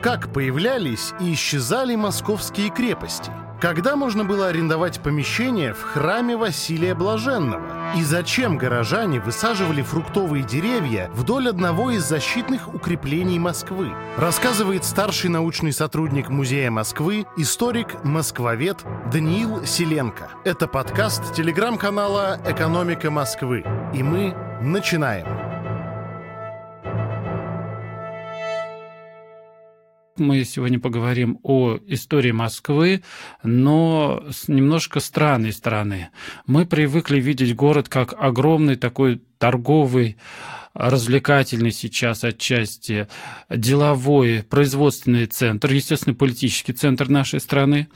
Как появлялись и исчезали московские крепости? Когда можно было арендовать помещение в храме Василия Блаженного? И зачем горожане высаживали фруктовые деревья вдоль одного из защитных укреплений Москвы? Рассказывает старший научный сотрудник Музея Москвы, историк-москвовед Даниил Селенко. Это подкаст телеграм-канала «Экономика Москвы». И мы начинаем. Мы сегодня поговорим о истории Москвы, но с немножко странной стороны. Мы привыкли видеть город как огромный такой торговый развлекательный сейчас отчасти, деловой, производственный центр, естественно, политический центр нашей страны.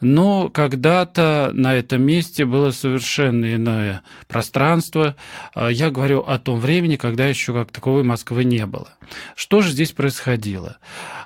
Но когда-то на этом месте было совершенно иное пространство. А, я говорю о том времени, когда еще как таковой Москвы не было. Что же здесь происходило?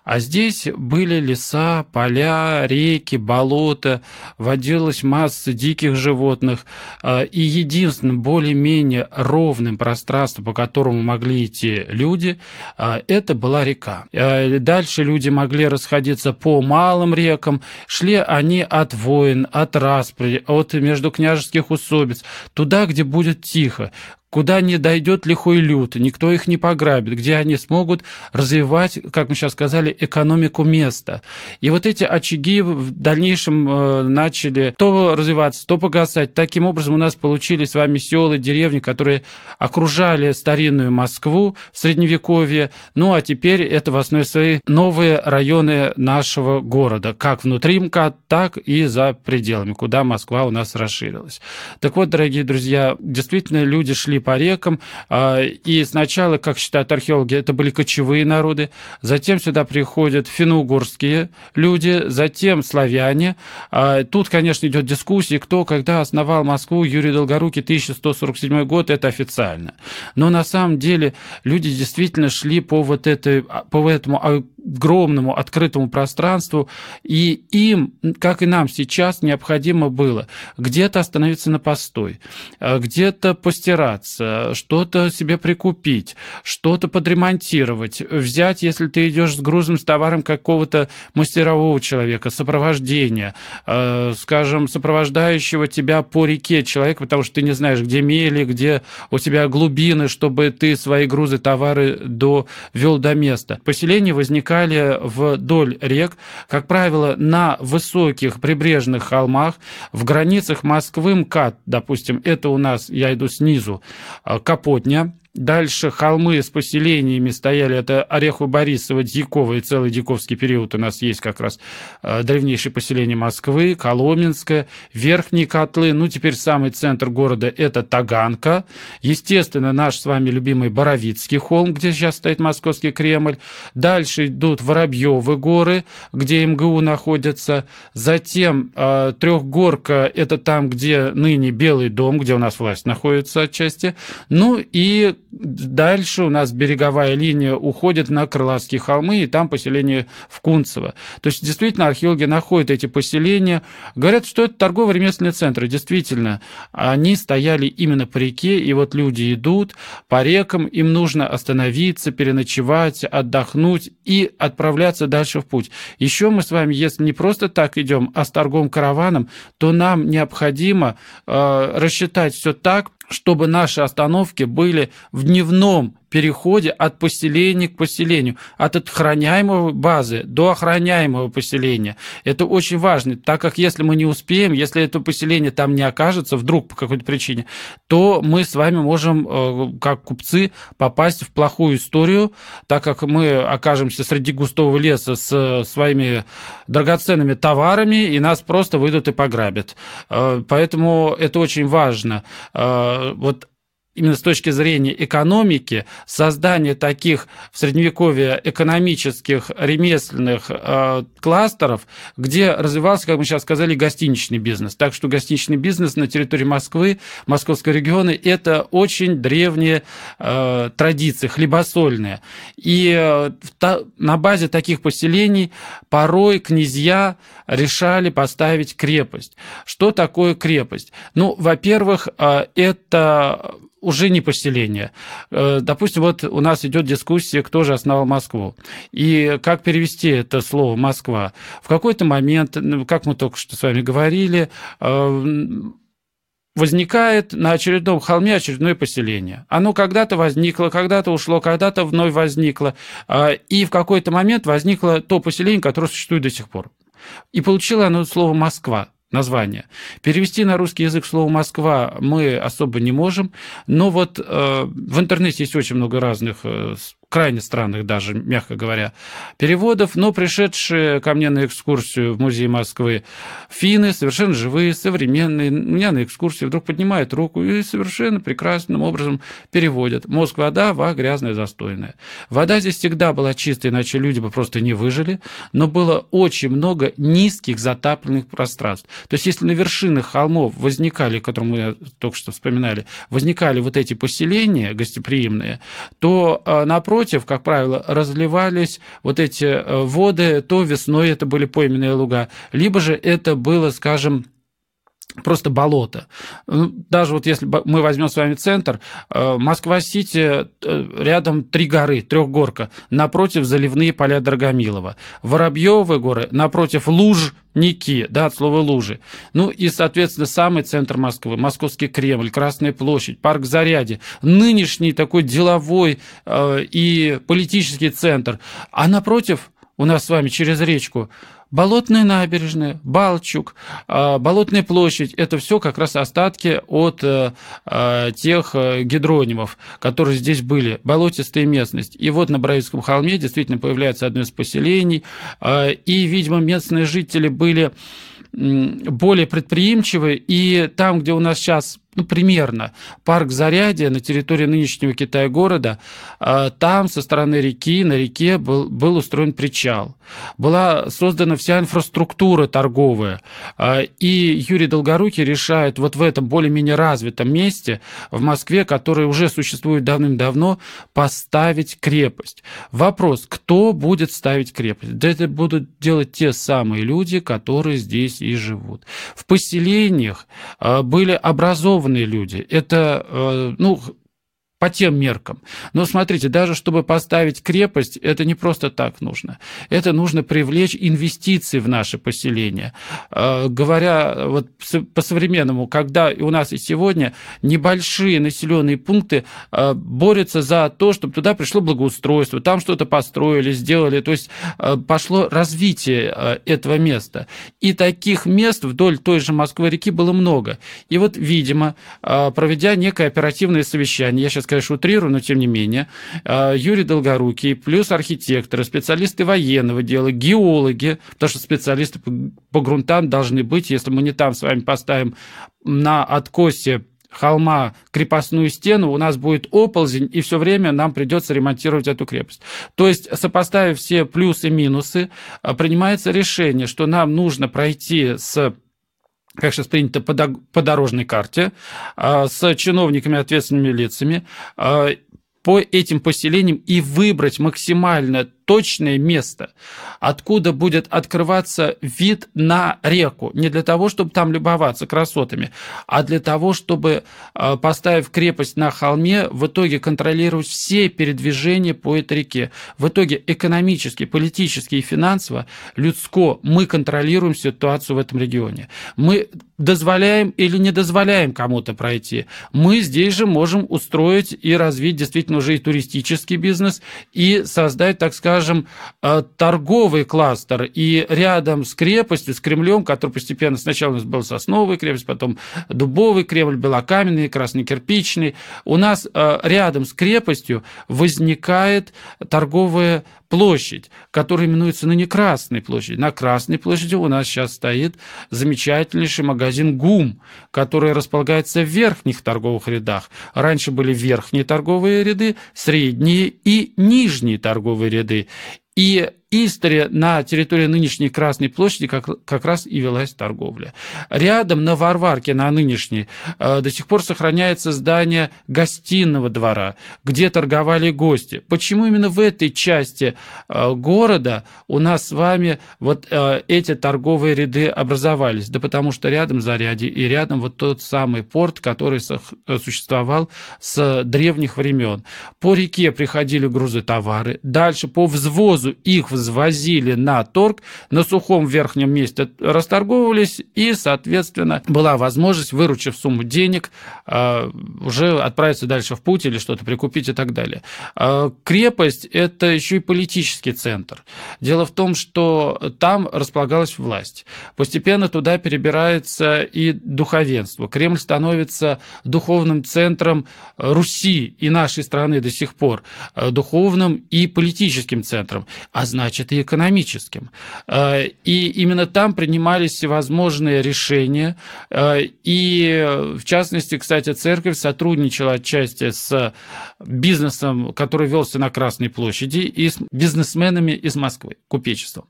А здесь были леса, поля, реки, болота, водилась масса диких животных. А, и единственным более-менее ровным пространством, по которому могли идти люди, а, это была река. Дальше люди могли расходиться по малым рекам. Шли они от войн, от распри, от междукняжеских усобиц, туда, где будет тихо, куда не дойдет лихой люд, никто их не пограбит, где они смогут развивать, как мы сейчас сказали, экономику места. И вот эти очаги в дальнейшем э, начали то развиваться, то погасать. Таким образом у нас получились с вами села, деревни, которые окружали старинную Москву в Средневековье. Ну а теперь это в основе своей новые районы нашего города, как внутри МКАД, так и за пределами, куда Москва у нас расширилась. Так вот, дорогие друзья, действительно люди шли по рекам. А, и сначала, как считают археологи, это были кочевые народы, затем сюда приходят финно-угорские люди, затем славяне. А, тут, конечно, идет дискуссия, кто когда основал Москву, Юрий Долгорукий, 1147 год, это официально. Но на самом деле люди действительно шли по вот этой, по этому огромному открытому пространству, и им, как и нам сейчас, необходимо было где-то остановиться на постой, а, где-то постираться, что-то себе прикупить, что-то подремонтировать, взять, если ты идешь с грузом, с товаром какого-то мастерового человека, сопровождения, а, скажем, сопровождающего тебя по реке человека, потому что ты не знаешь, где мели, где у тебя глубины, чтобы ты свои грузы, товары довел до места. Поселение возникает возникали вдоль рек, как правило, на высоких прибрежных холмах, в границах Москвы МКАД, допустим, это у нас, я иду снизу, э, Капотня, Дальше холмы с поселениями стояли, это Орехово-Борисово, Дьяково, и целый Дьяковский период у нас есть как раз э, древнейшее поселение Москвы, Коломенское, Верхние Котлы, ну теперь самый центр города это Таганка, естественно, наш с вами любимый Боровицкий холм, где сейчас стоит Московский Кремль, дальше идут Воробьевы горы, где МГУ находится, затем э, Трехгорка, это там, где ныне Белый дом, где у нас власть находится отчасти, ну и дальше у нас береговая линия уходит на Крылатские холмы, и там поселение в Кунцево. То есть, действительно, археологи находят эти поселения. Говорят, что это торгово-ремесленные центры. Действительно, они стояли именно по реке, и вот люди идут по рекам, им нужно остановиться, переночевать, отдохнуть и отправляться дальше в путь. Еще мы с вами, если не просто так идем, а с торговым караваном, то нам необходимо э, рассчитать все так, чтобы наши остановки были в дневном переходе от поселения к поселению, от охраняемой базы до охраняемого поселения. Это очень важно, так как если мы не успеем, если это поселение там не окажется, вдруг по какой-то причине, то мы с вами можем, э, как купцы, попасть в плохую историю, так как мы окажемся среди густого леса с своими драгоценными товарами, и нас просто выйдут и пограбят. Э, поэтому это очень важно. Э, вот именно с точки зрения экономики, создание таких в Средневековье экономических ремесленных э, кластеров, где развивался, как мы сейчас сказали, гостиничный бизнес. Так что гостиничный бизнес на территории Москвы, Московского региона, это очень древние э, традиции, хлебосольные. И э, та, на базе таких поселений порой князья решали поставить крепость. Что такое крепость? Ну, во-первых, э, это уже не поселение. Э, допустим, вот у нас идет дискуссия, кто же основал Москву. И как перевести это слово «Москва». В какой-то момент, ну, как мы только что с вами говорили, э, возникает на очередном холме очередное поселение. Оно когда-то возникло, когда-то ушло, когда-то вновь возникло. Э, и в какой-то момент возникло то поселение, которое существует до сих пор. И получило оно слово «Москва» название. Перевести на русский язык слово «Москва» мы особо не можем, но вот э, в интернете есть очень много разных э, крайне странных даже, мягко говоря, переводов, но пришедшие ко мне на экскурсию в музей Москвы финны, совершенно живые, современные, меня на экскурсии вдруг поднимают руку и совершенно прекрасным образом переводят. Мозг вода, ва грязная, застойная. Вода здесь всегда была чистой, иначе люди бы просто не выжили, но было очень много низких затапленных пространств. То есть если на вершинах холмов возникали, которые мы только что вспоминали, возникали вот эти поселения гостеприимные, то а, напротив напротив, как правило, разливались вот эти э, воды, то весной это были пойменные луга, либо же это было, скажем, просто болото. Ну, даже вот если мы возьмем с вами центр, э, Москва-Сити, э, рядом три горы, трехгорка, напротив заливные поля Драгомилова. Воробьевы горы, напротив луж Ники, да, от слова лужи. Ну и, соответственно, самый центр Москвы, Московский Кремль, Красная площадь, парк Заряди, нынешний такой деловой э, и политический центр. А напротив, у нас с вами через речку Болотная набережная, Балчук, а, Болотная площадь – это все как раз остатки от э, а, тех э, гидронимов, которые здесь были, болотистая местность. И вот на Браильском холме действительно появляется одно из поселений, а, и, видимо, местные жители были более предприимчивы, и там, где у нас сейчас ну, примерно, парк Зарядье на территории нынешнего Китая-города, а, там со стороны реки, на реке был, был устроен причал. Была создана вся инфраструктура торговая. А, и Юрий Долгорукий решает вот в этом более-менее развитом месте в Москве, которое уже существует давным-давно, поставить крепость. Вопрос, кто будет ставить крепость? Да это будут делать те самые люди, которые здесь и живут. В поселениях а, были образованы образованные люди, это, э, ну, по тем меркам. Но смотрите, даже чтобы поставить крепость, это не просто так нужно. Это нужно привлечь инвестиции в наше поселение. Э, говоря вот по-современному, когда у нас и сегодня небольшие населенные пункты э, борются за то, чтобы туда пришло благоустройство, там что-то построили, сделали, то есть э, пошло развитие этого места. И таких мест вдоль той же Москвы-реки было много. И вот, видимо, проведя некое оперативное совещание, я сейчас конечно, утрирую, но тем не менее, а, Юрий Долгорукий, плюс архитекторы, специалисты военного дела, геологи, потому что специалисты по грунтам должны быть, если мы не там с вами поставим на откосе холма крепостную стену, у нас будет оползень, и все время нам придется ремонтировать эту крепость. То есть, сопоставив все плюсы и минусы, а, принимается решение, что нам нужно пройти с как сейчас принято по дорожной карте, а, с чиновниками, ответственными лицами, а, по этим поселениям и выбрать максимально точное место, откуда будет открываться вид на реку. Не для того, чтобы там любоваться красотами, а для того, чтобы, а, поставив крепость на холме, в итоге контролировать все передвижения по этой реке. В итоге экономически, политически и финансово, людско мы контролируем ситуацию в этом регионе. Мы дозволяем или не дозволяем кому-то пройти. Мы здесь же можем устроить и развить действительно уже и туристический бизнес, и создать, так скажем, скажем, э, торговый кластер, и рядом с крепостью, с Кремлем, который постепенно сначала у нас был сосновый крепость, потом дубовый Кремль, белокаменный, краснокирпичный, у нас э, рядом с крепостью возникает торговая площадь, которая именуется ныне Красной площадью. На Красной площади у нас сейчас стоит замечательнейший магазин ГУМ, который располагается в верхних торговых рядах. Раньше были верхние торговые ряды, средние и нижние торговые ряды. И история на территории нынешней Красной площади как, как раз и велась торговля. Рядом на Варварке, на нынешней, э, до сих пор сохраняется здание гостиного двора, где торговали гости. Почему именно в этой части э, города у нас с вами вот э, эти торговые ряды образовались? Да потому что рядом Заряди и рядом вот тот самый порт, который существовал с древних времен. По реке приходили грузы товары, дальше по взвозу их взвозили на торг, на сухом верхнем месте расторговывались, и, соответственно, была возможность, выручив сумму денег, а, уже отправиться дальше в путь или что-то прикупить и так далее. А, крепость – это еще и политический центр. Дело в том, что там располагалась власть. Постепенно туда перебирается и духовенство. Кремль становится духовным центром Руси и нашей страны до сих пор, духовным и политическим центром, а значит и экономическим. Э, и именно там принимались всевозможные решения. Э, и, в частности, кстати, церковь сотрудничала отчасти с бизнесом, который велся на Красной площади, и с бизнесменами из Москвы, купечеством.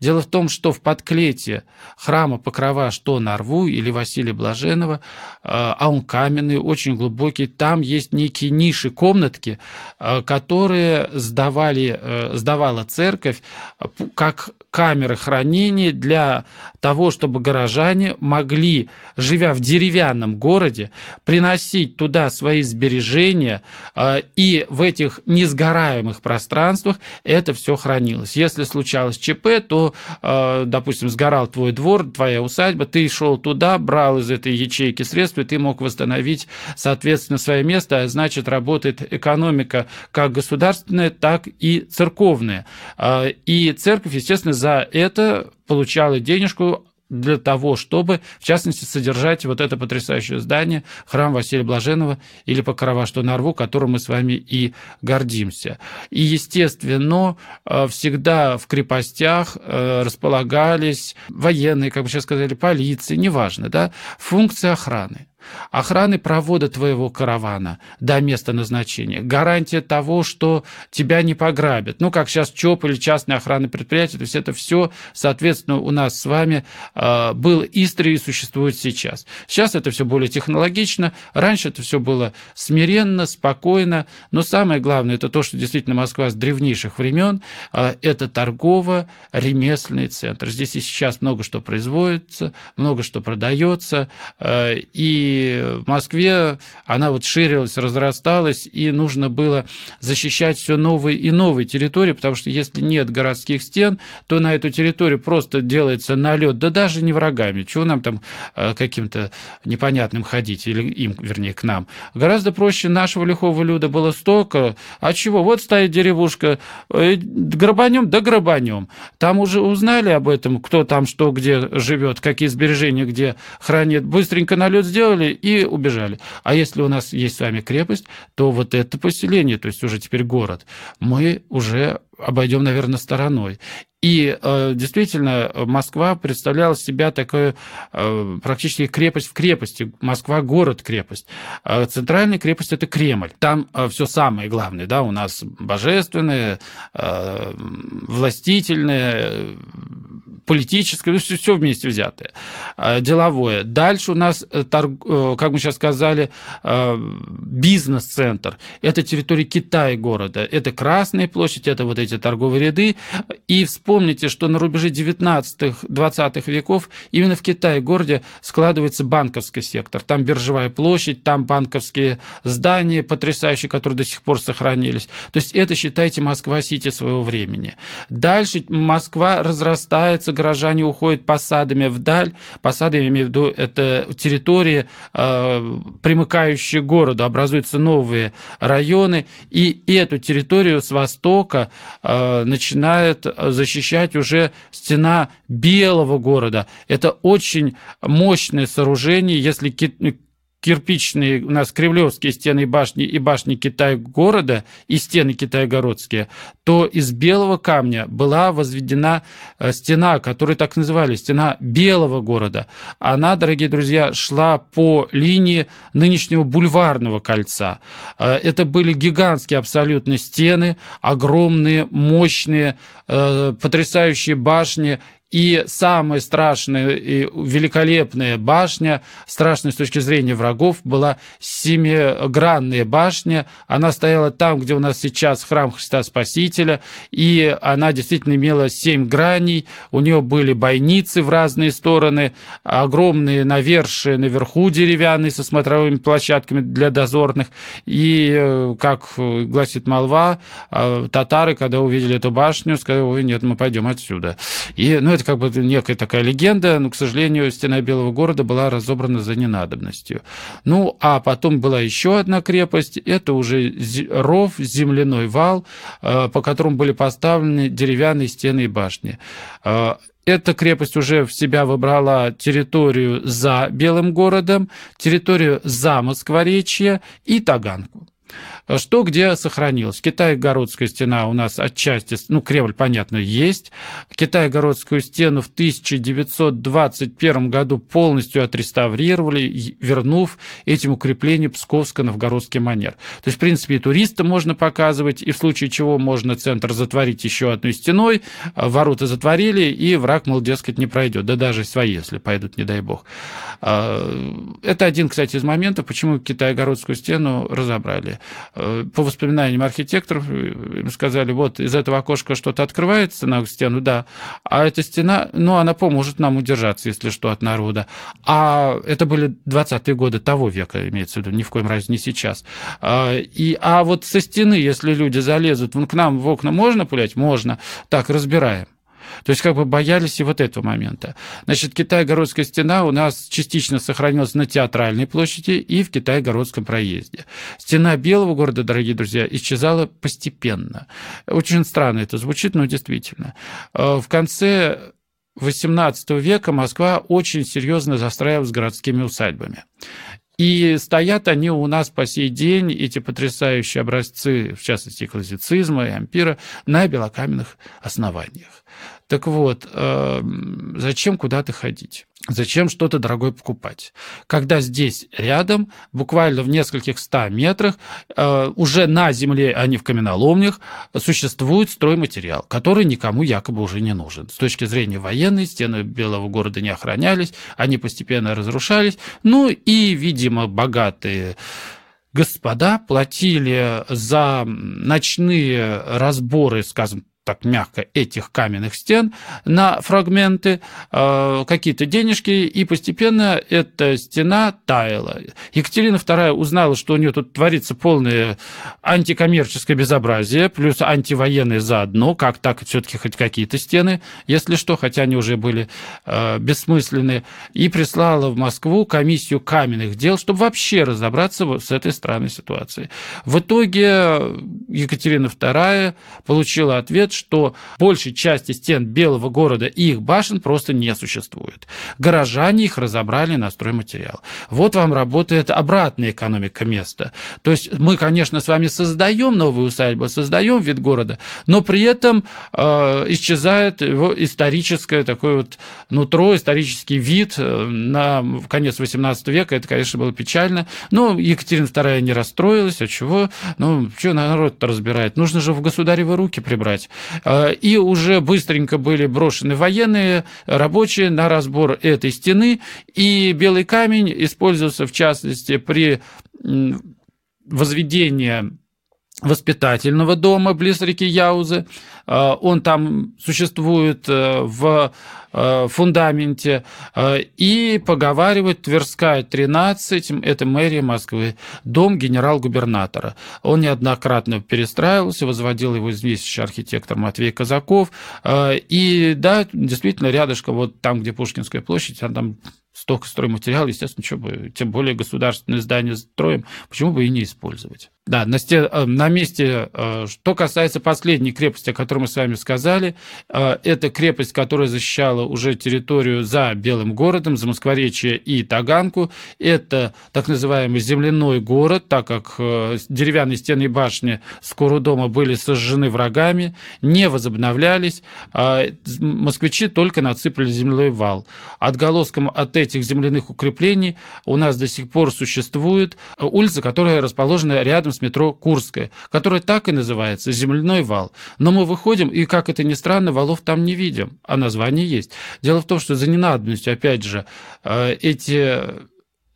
Дело в том, что в подклете храма Покрова, что на Рву или Василия Блаженного, э, а он каменный, очень глубокий, там есть некие ниши, комнатки, которые сдавали, сдавала церковь как камеры хранения для того, чтобы горожане могли, живя в деревянном городе, приносить туда свои сбережения, а, и в этих несгораемых пространствах это все хранилось. Если случалось ЧП, то, а, допустим, сгорал твой двор, твоя усадьба, ты шел туда, брал из этой ячейки средства, и ты мог восстановить, соответственно, свое место, а значит, работает экономика как государственная, так и церковная. А, и церковь, естественно, за это получала денежку для того, чтобы, в частности, содержать вот это потрясающее здание, храм Василия Блаженного или Покрова, что на рву, которым мы с вами и гордимся. И, естественно, э, всегда в крепостях э, располагались военные, как бы сейчас сказали, полиции, неважно, да, функции охраны охраны провода твоего каравана до места назначения, гарантия того, что тебя не пограбят. Ну, как сейчас ЧОП или частная охрана предприятия, то есть это все, соответственно, у нас с вами э, был история и существует сейчас. Сейчас это все более технологично, раньше это все было смиренно, спокойно, но самое главное, это то, что действительно Москва с древнейших времен, э, это торгово-ремесленный центр. Здесь и сейчас много что производится, много что продается, э, и в Москве она вот ширилась, разрасталась, и нужно было защищать все новые и новые территории, потому что если нет городских стен, то на эту территорию просто делается налет, да даже не врагами, чего нам там э, каким-то непонятным ходить, или им, вернее, к нам. Гораздо проще нашего лихого люда было столько, а чего, вот стоит деревушка, э, грабанем, да грабанем. Там уже узнали об этом, кто там что где живет, какие сбережения где хранит, быстренько налет сделали, сделали и убежали. А если у нас есть с вами крепость, то вот это поселение, то есть уже теперь город, мы уже обойдем, наверное, стороной. И э, действительно, Москва представляла себя такую э, практически крепость в крепости. Москва город-крепость. Э, центральная крепость это Кремль. Там э, все самое главное, да, у нас божественное, э, властительное, политическое, ну, все, все вместе взятое, э, деловое. Дальше у нас, э, э, как мы сейчас сказали, бизнес-центр. Это территория Китая города. Это Красная площадь, это вот эти торговые ряды. И вспомните, что на рубеже 19-20 веков именно в Китае городе складывается банковский сектор. Там биржевая площадь, там банковские здания потрясающие, которые до сих пор сохранились. То есть это, считайте, Москва-Сити своего времени. Дальше Москва разрастается, горожане уходят посадами вдаль. Посады, я имею в виду, это территории, э, примыкающие к городу, образуются новые районы, и эту территорию с востока э, начинает защищать уже стена Белого города. Это очень мощное сооружение, если кирпичные у нас кремлевские стены и башни и башни Китай-города и стены Китай-городские, то из белого камня была возведена э, стена, которую так называли, стена белого города. Она, дорогие друзья, шла по линии нынешнего бульварного кольца. Э, это были гигантские абсолютно стены, огромные, мощные, э, потрясающие башни, и самая страшная и великолепная башня, страшная с точки зрения врагов, была семигранная башня. Она стояла там, где у нас сейчас храм Христа Спасителя, и она действительно имела семь граней. У нее были бойницы в разные стороны, огромные навершие наверху деревянные со смотровыми площадками для дозорных. И, э, как гласит молва, э, татары, когда увидели эту башню, сказали, ой, нет, мы пойдем отсюда. И, ну, это это как бы некая такая легенда, но, к сожалению, стена Белого города была разобрана за ненадобностью. Ну, а потом была еще одна крепость, это уже ров, земляной вал, э, по которому были поставлены деревянные стены и башни. Э, эта крепость уже в себя выбрала территорию за Белым городом, территорию за Москворечье и Таганку. Что где сохранилось? Китай-городская стена у нас отчасти, ну, Кремль, понятно, есть. Китай-городскую стену в 1921 году полностью отреставрировали, вернув этим укреплением псковско-новгородский манер. То есть, в принципе, и туристам можно показывать, и в случае чего можно центр затворить еще одной стеной, ворота затворили, и враг, мол, дескать, не пройдет. Да даже свои, если пойдут, не дай бог. А, это один, кстати, из моментов, почему Китай-городскую стену разобрали. Э, по воспоминаниям архитекторов, э, им сказали, вот из этого окошка что-то открывается на стену, да, а эта стена, ну, она поможет нам удержаться, если что, от народа. А это были 20-е годы того века, имеется в виду, ни в коем разе не сейчас. А, и, а вот со стены, если люди залезут, к нам в окна можно пулять? Можно. Так, разбираем. То есть как бы боялись и вот этого момента. Значит, Китай-Городская стена у нас частично сохранилась на Театральной площади и в Китай-Городском проезде. Стена Белого города, дорогие друзья, исчезала постепенно. Очень странно это звучит, но действительно. Э, в конце XVIII века Москва очень серьезно застраивалась городскими усадьбами. И стоят они у нас по сей день, эти потрясающие образцы, в частности, классицизма и ампира, на белокаменных основаниях. Так вот, эм, зачем куда-то ходить? Зачем что-то дорогое покупать? Когда здесь рядом, буквально в нескольких ста метрах, э, уже на земле, а не в каменоломнях, существует стройматериал, который никому якобы уже не нужен. С точки зрения военной, стены Белого города не охранялись, они постепенно разрушались. Ну и, видимо, богатые господа платили за ночные разборы, скажем, так мягко, этих каменных стен на фрагменты, э, какие-то денежки, и постепенно эта стена таяла. Екатерина II узнала, что у нее тут творится полное антикоммерческое безобразие, плюс антивоенное заодно, как так все-таки хоть какие-то стены, если что, хотя они уже были э, бессмысленные, и прислала в Москву комиссию каменных дел, чтобы вообще разобраться с этой странной ситуацией. В итоге Екатерина II получила ответ, что большей части стен Белого города и их башен просто не существует. Горожане их разобрали на стройматериал. Вот вам работает обратная экономика места. То есть мы, конечно, с вами создаем новую усадьбу, создаем вид города, но при этом э, исчезает его историческое такое вот нутро, исторический вид э, на конец XVIII века. Это, конечно, было печально. Но Екатерина II не расстроилась. А чего? Ну, что народ-то разбирает? Нужно же в государевы руки прибрать. Э, и уже быстренько были брошены военные, рабочие на разбор этой стены, и белый камень использовался в частности при возведении воспитательного дома близ реки Яузы. Э, он там существует э, в э, фундаменте. И поговаривает Тверская, 13, это мэрия Москвы, дом генерал-губернатора. Он неоднократно перестраивался, возводил его известнейший архитектор Матвей Казаков. И да, действительно, рядышком, вот там, где Пушкинская площадь, там столько стройматериала, естественно, что бы, тем более государственное здание строим, почему бы и не использовать. Да, на, э, на месте, э, что касается последней крепости, о которой мы с вами сказали, э, это крепость, которая защищала уже территорию за Белым городом, за Москворечье и Таганку. Это так называемый земляной город, так как деревянные стены и башни скоро дома были сожжены врагами, не возобновлялись. А москвичи только нацепили земляной вал. Отголоском от этих земляных укреплений у нас до сих пор существует улица, которая расположена рядом с метро Курская, которая так и называется «Земляной вал». Но мы выходим, и, как это ни странно, валов там не видим, а название есть. Дело в том, что за ненадобностью, опять же, э, эти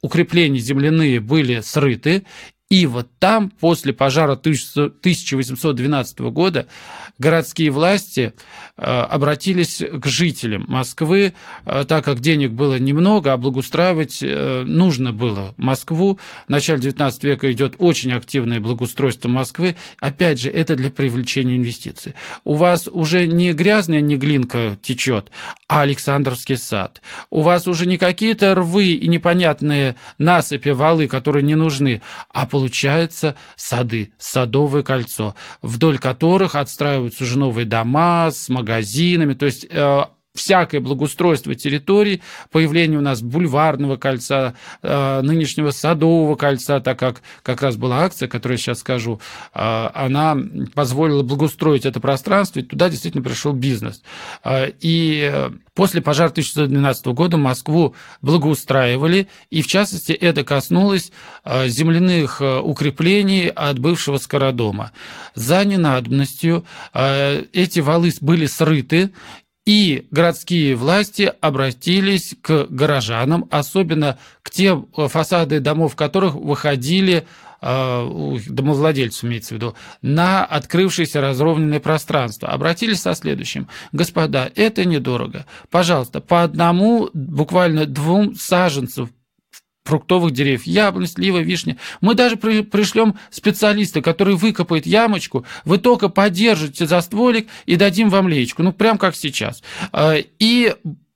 укрепления земляные были срыты, и вот там, после пожара 1812 года, городские власти э, обратились к жителям Москвы, э, так как денег было немного, а благоустраивать э, нужно было Москву. В начале XIX века идет очень активное благоустройство Москвы. Опять же, это для привлечения инвестиций. У вас уже не грязная не глинка течет, а Александровский сад. У вас уже не какие-то рвы и непонятные насыпи, валы, которые не нужны, а получается сады, садовое кольцо, вдоль которых отстраиваются уже новые дома с магазинами, то есть э, всякое благоустройство территорий, появление у нас бульварного кольца, э, нынешнего садового кольца, так как как раз была акция, которую я сейчас скажу, э, она позволила благоустроить это пространство, и туда действительно пришел бизнес. Э, и после пожара 1912 года Москву благоустраивали, и в частности это коснулось земляных укреплений от бывшего Скородома. За ненадобностью эти валы были срыты, и городские власти обратились к горожанам, особенно к тем э, фасады домов, которых выходили э, домовладельцев имеется в виду, на открывшееся разровненное пространство. Обратились со следующим. Господа, это недорого. Пожалуйста, по одному, буквально двум саженцев фруктовых деревьев, яблонь, слива, вишня. Мы даже при, пришлем специалиста, который выкопает ямочку, вы только поддержите за стволик и дадим вам леечку, ну, прям как сейчас. А, и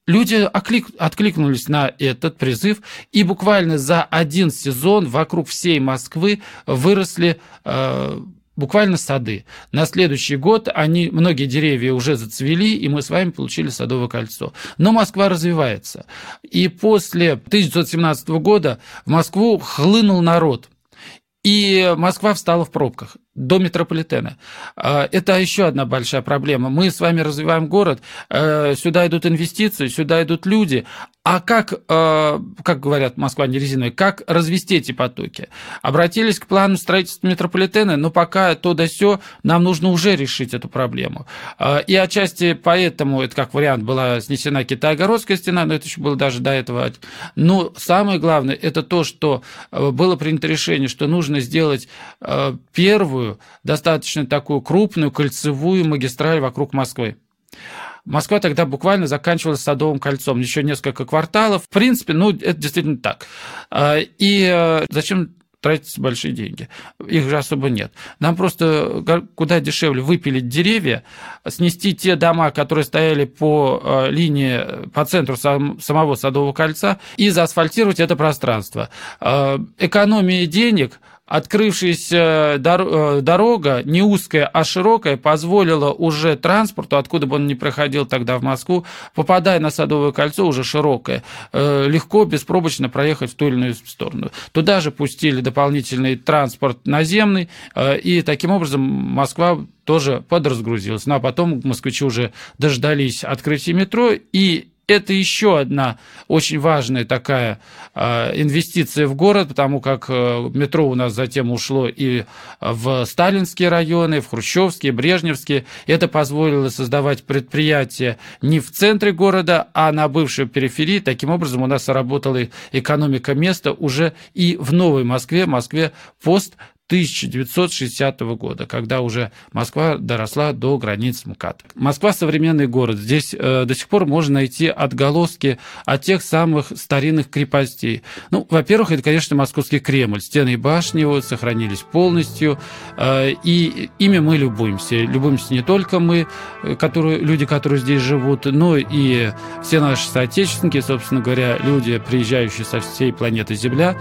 Люди оклик, откликнулись на этот призыв, и буквально за один сезон вокруг всей Москвы выросли э, буквально сады. На следующий год они, многие деревья уже зацвели, и мы с вами получили Садовое кольцо. Но Москва развивается. И после 1917 года в Москву хлынул народ. И Москва встала в пробках до метрополитена. А, это еще одна большая проблема. Мы с вами развиваем город, э, сюда идут инвестиции, сюда идут люди. А как, э, как говорят Москва не резиновая, как развести эти потоки? Обратились к плану строительства метрополитена, но пока то да сё, нам нужно уже решить эту проблему. А, и отчасти поэтому, это как вариант, была снесена Китайгородская стена, но это еще было даже до этого. Но самое главное, это то, что э, было принято решение, что нужно сделать первую новую, достаточно такую крупную кольцевую магистраль вокруг Москвы. Москва тогда буквально заканчивалась Садовым кольцом, еще несколько кварталов. В принципе, ну, это действительно так. А, и э, зачем тратить большие деньги. Их же особо нет. Нам просто куда дешевле выпилить деревья, снести те дома, которые стояли по э, линии, по центру самого Садового кольца, и заасфальтировать это пространство. Э, экономия денег – открывшаяся э, дорога, не узкая, а широкая, позволила уже транспорту, откуда бы он ни проходил тогда в Москву, попадая на Садовое кольцо, уже широкое, э, легко, беспробочно проехать в ту или иную сторону. Туда же пустили дополнительный транспорт наземный, э, и таким образом Москва тоже подразгрузилась. Ну а потом москвичи уже дождались открытия метро, и это еще одна очень важная такая а, инвестиция в город, потому как э, метро у нас затем ушло и в сталинские районы, в хрущевские, брежневские. Это позволило создавать предприятия не в центре города, а на бывшей периферии. Таким образом, у нас работала экономика места уже и в Новой Москве, Москве пост 1960 года, когда уже Москва доросла до границ МКАД. Москва – современный город. Здесь э, до сих пор можно найти отголоски от тех самых старинных крепостей. Ну, во-первых, это, конечно, Московский Кремль. Стены и башни его сохранились полностью, э, и ими мы любуемся. Любуемся не только мы, э, которые, люди, которые здесь живут, но и все наши соотечественники, собственно говоря, люди, приезжающие со всей планеты Земля.